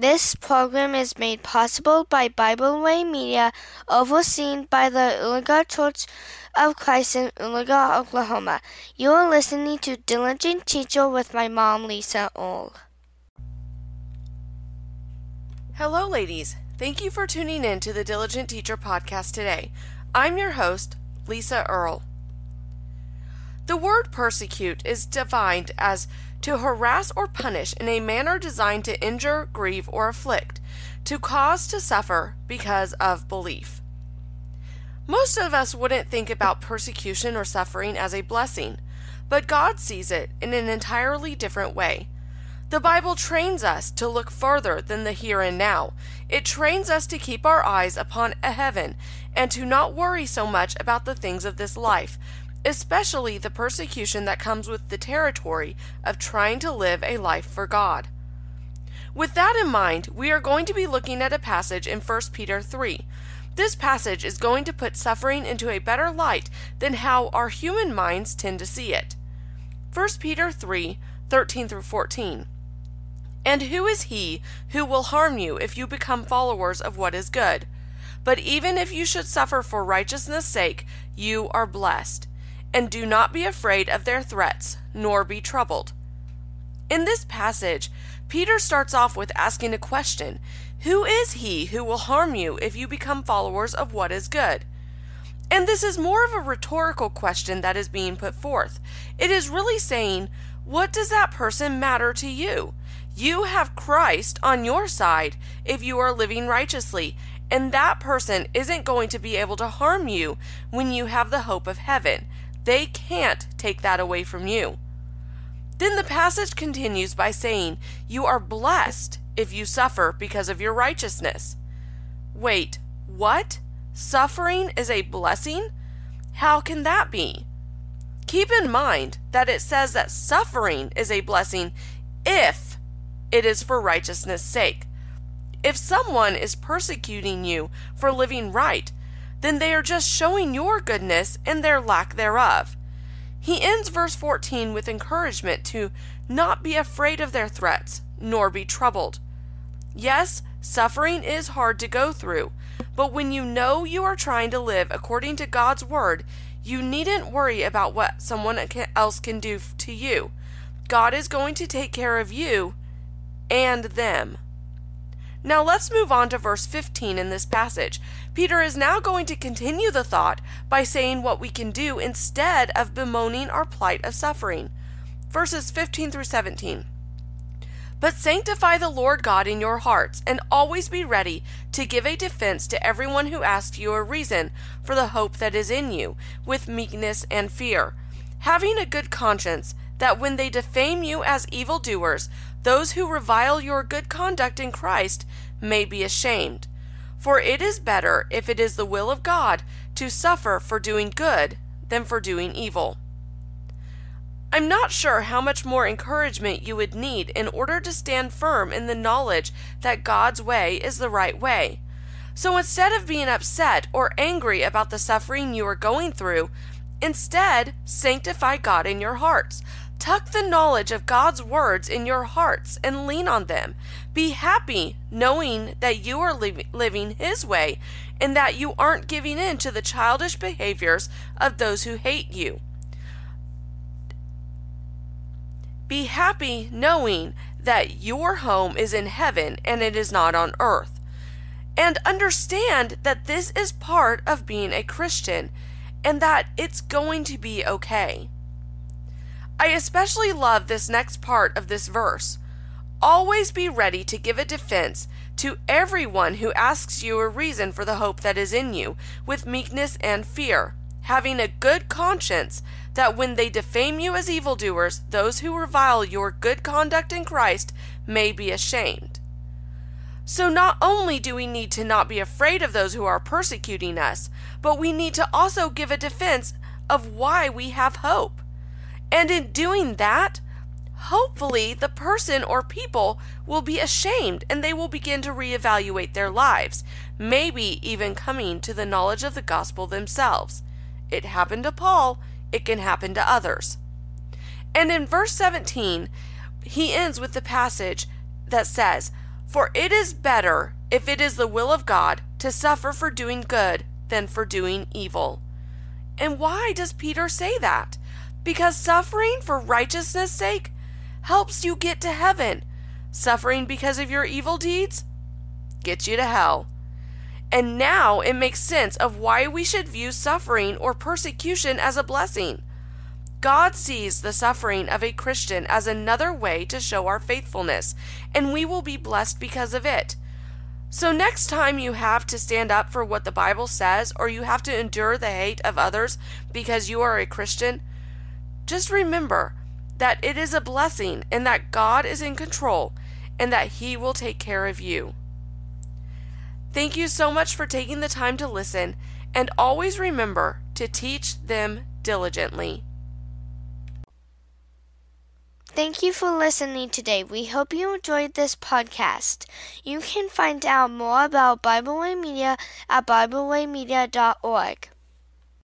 This program is made possible by Bible Way Media, overseen by the Oologah Church of Christ in Oologah, Oklahoma. You are listening to Diligent Teacher with my mom, Lisa Earl. Hello, ladies. Thank you for tuning in to the Diligent Teacher podcast today. I'm your host, Lisa Earl. The word persecute is defined as to harass or punish in a manner designed to injure, grieve, or afflict, to cause to suffer because of belief. Most of us wouldn't think about persecution or suffering as a blessing, but God sees it in an entirely different way. The Bible trains us to look further than the here and now. It trains us to keep our eyes upon a heaven and to not worry so much about the things of this life, especially the persecution that comes with the territory of trying to live a life for God. With that in mind, we are going to be looking at a passage in 1 Peter 3. This passage is going to put suffering into a better light than how our human minds tend to see it. 1 Peter 3 13 through 14. And who is he who will harm you if you become followers of what is good? But even if you should suffer for righteousness' sake, you are blessed and do not be afraid of their threats, nor be troubled. In this passage, Peter starts off with asking a question Who is he who will harm you if you become followers of what is good? And this is more of a rhetorical question that is being put forth. It is really saying, What does that person matter to you? You have Christ on your side if you are living righteously, and that person isn't going to be able to harm you when you have the hope of heaven. They can't take that away from you. Then the passage continues by saying, You are blessed if you suffer because of your righteousness. Wait, what? Suffering is a blessing? How can that be? Keep in mind that it says that suffering is a blessing if it is for righteousness' sake. If someone is persecuting you for living right, then they are just showing your goodness and their lack thereof. He ends verse 14 with encouragement to not be afraid of their threats, nor be troubled. Yes, suffering is hard to go through, but when you know you are trying to live according to God's word, you needn't worry about what someone else can do to you. God is going to take care of you and them. Now let's move on to verse 15 in this passage. Peter is now going to continue the thought by saying what we can do instead of bemoaning our plight of suffering. Verses 15 through 17. But sanctify the Lord God in your hearts, and always be ready to give a defense to everyone who asks you a reason for the hope that is in you, with meekness and fear, having a good conscience, that when they defame you as evildoers, those who revile your good conduct in Christ may be ashamed. For it is better, if it is the will of God, to suffer for doing good than for doing evil. I'm not sure how much more encouragement you would need in order to stand firm in the knowledge that God's way is the right way. So instead of being upset or angry about the suffering you are going through, instead sanctify God in your hearts. Tuck the knowledge of God's words in your hearts and lean on them. Be happy knowing that you are li- living His way and that you aren't giving in to the childish behaviors of those who hate you. Be happy knowing that your home is in heaven and it is not on earth. And understand that this is part of being a Christian and that it's going to be okay. I especially love this next part of this verse. Always be ready to give a defense to everyone who asks you a reason for the hope that is in you, with meekness and fear, having a good conscience, that when they defame you as evildoers, those who revile your good conduct in Christ may be ashamed. So, not only do we need to not be afraid of those who are persecuting us, but we need to also give a defense of why we have hope. And in doing that, hopefully the person or people will be ashamed and they will begin to reevaluate their lives, maybe even coming to the knowledge of the gospel themselves. It happened to Paul, it can happen to others. And in verse 17, he ends with the passage that says, For it is better, if it is the will of God, to suffer for doing good than for doing evil. And why does Peter say that? Because suffering for righteousness' sake helps you get to heaven. Suffering because of your evil deeds gets you to hell. And now it makes sense of why we should view suffering or persecution as a blessing. God sees the suffering of a Christian as another way to show our faithfulness, and we will be blessed because of it. So, next time you have to stand up for what the Bible says, or you have to endure the hate of others because you are a Christian, just remember that it is a blessing and that God is in control and that He will take care of you. Thank you so much for taking the time to listen, and always remember to teach them diligently. Thank you for listening today. We hope you enjoyed this podcast. You can find out more about Bible Way Media at BibleWayMedia.org.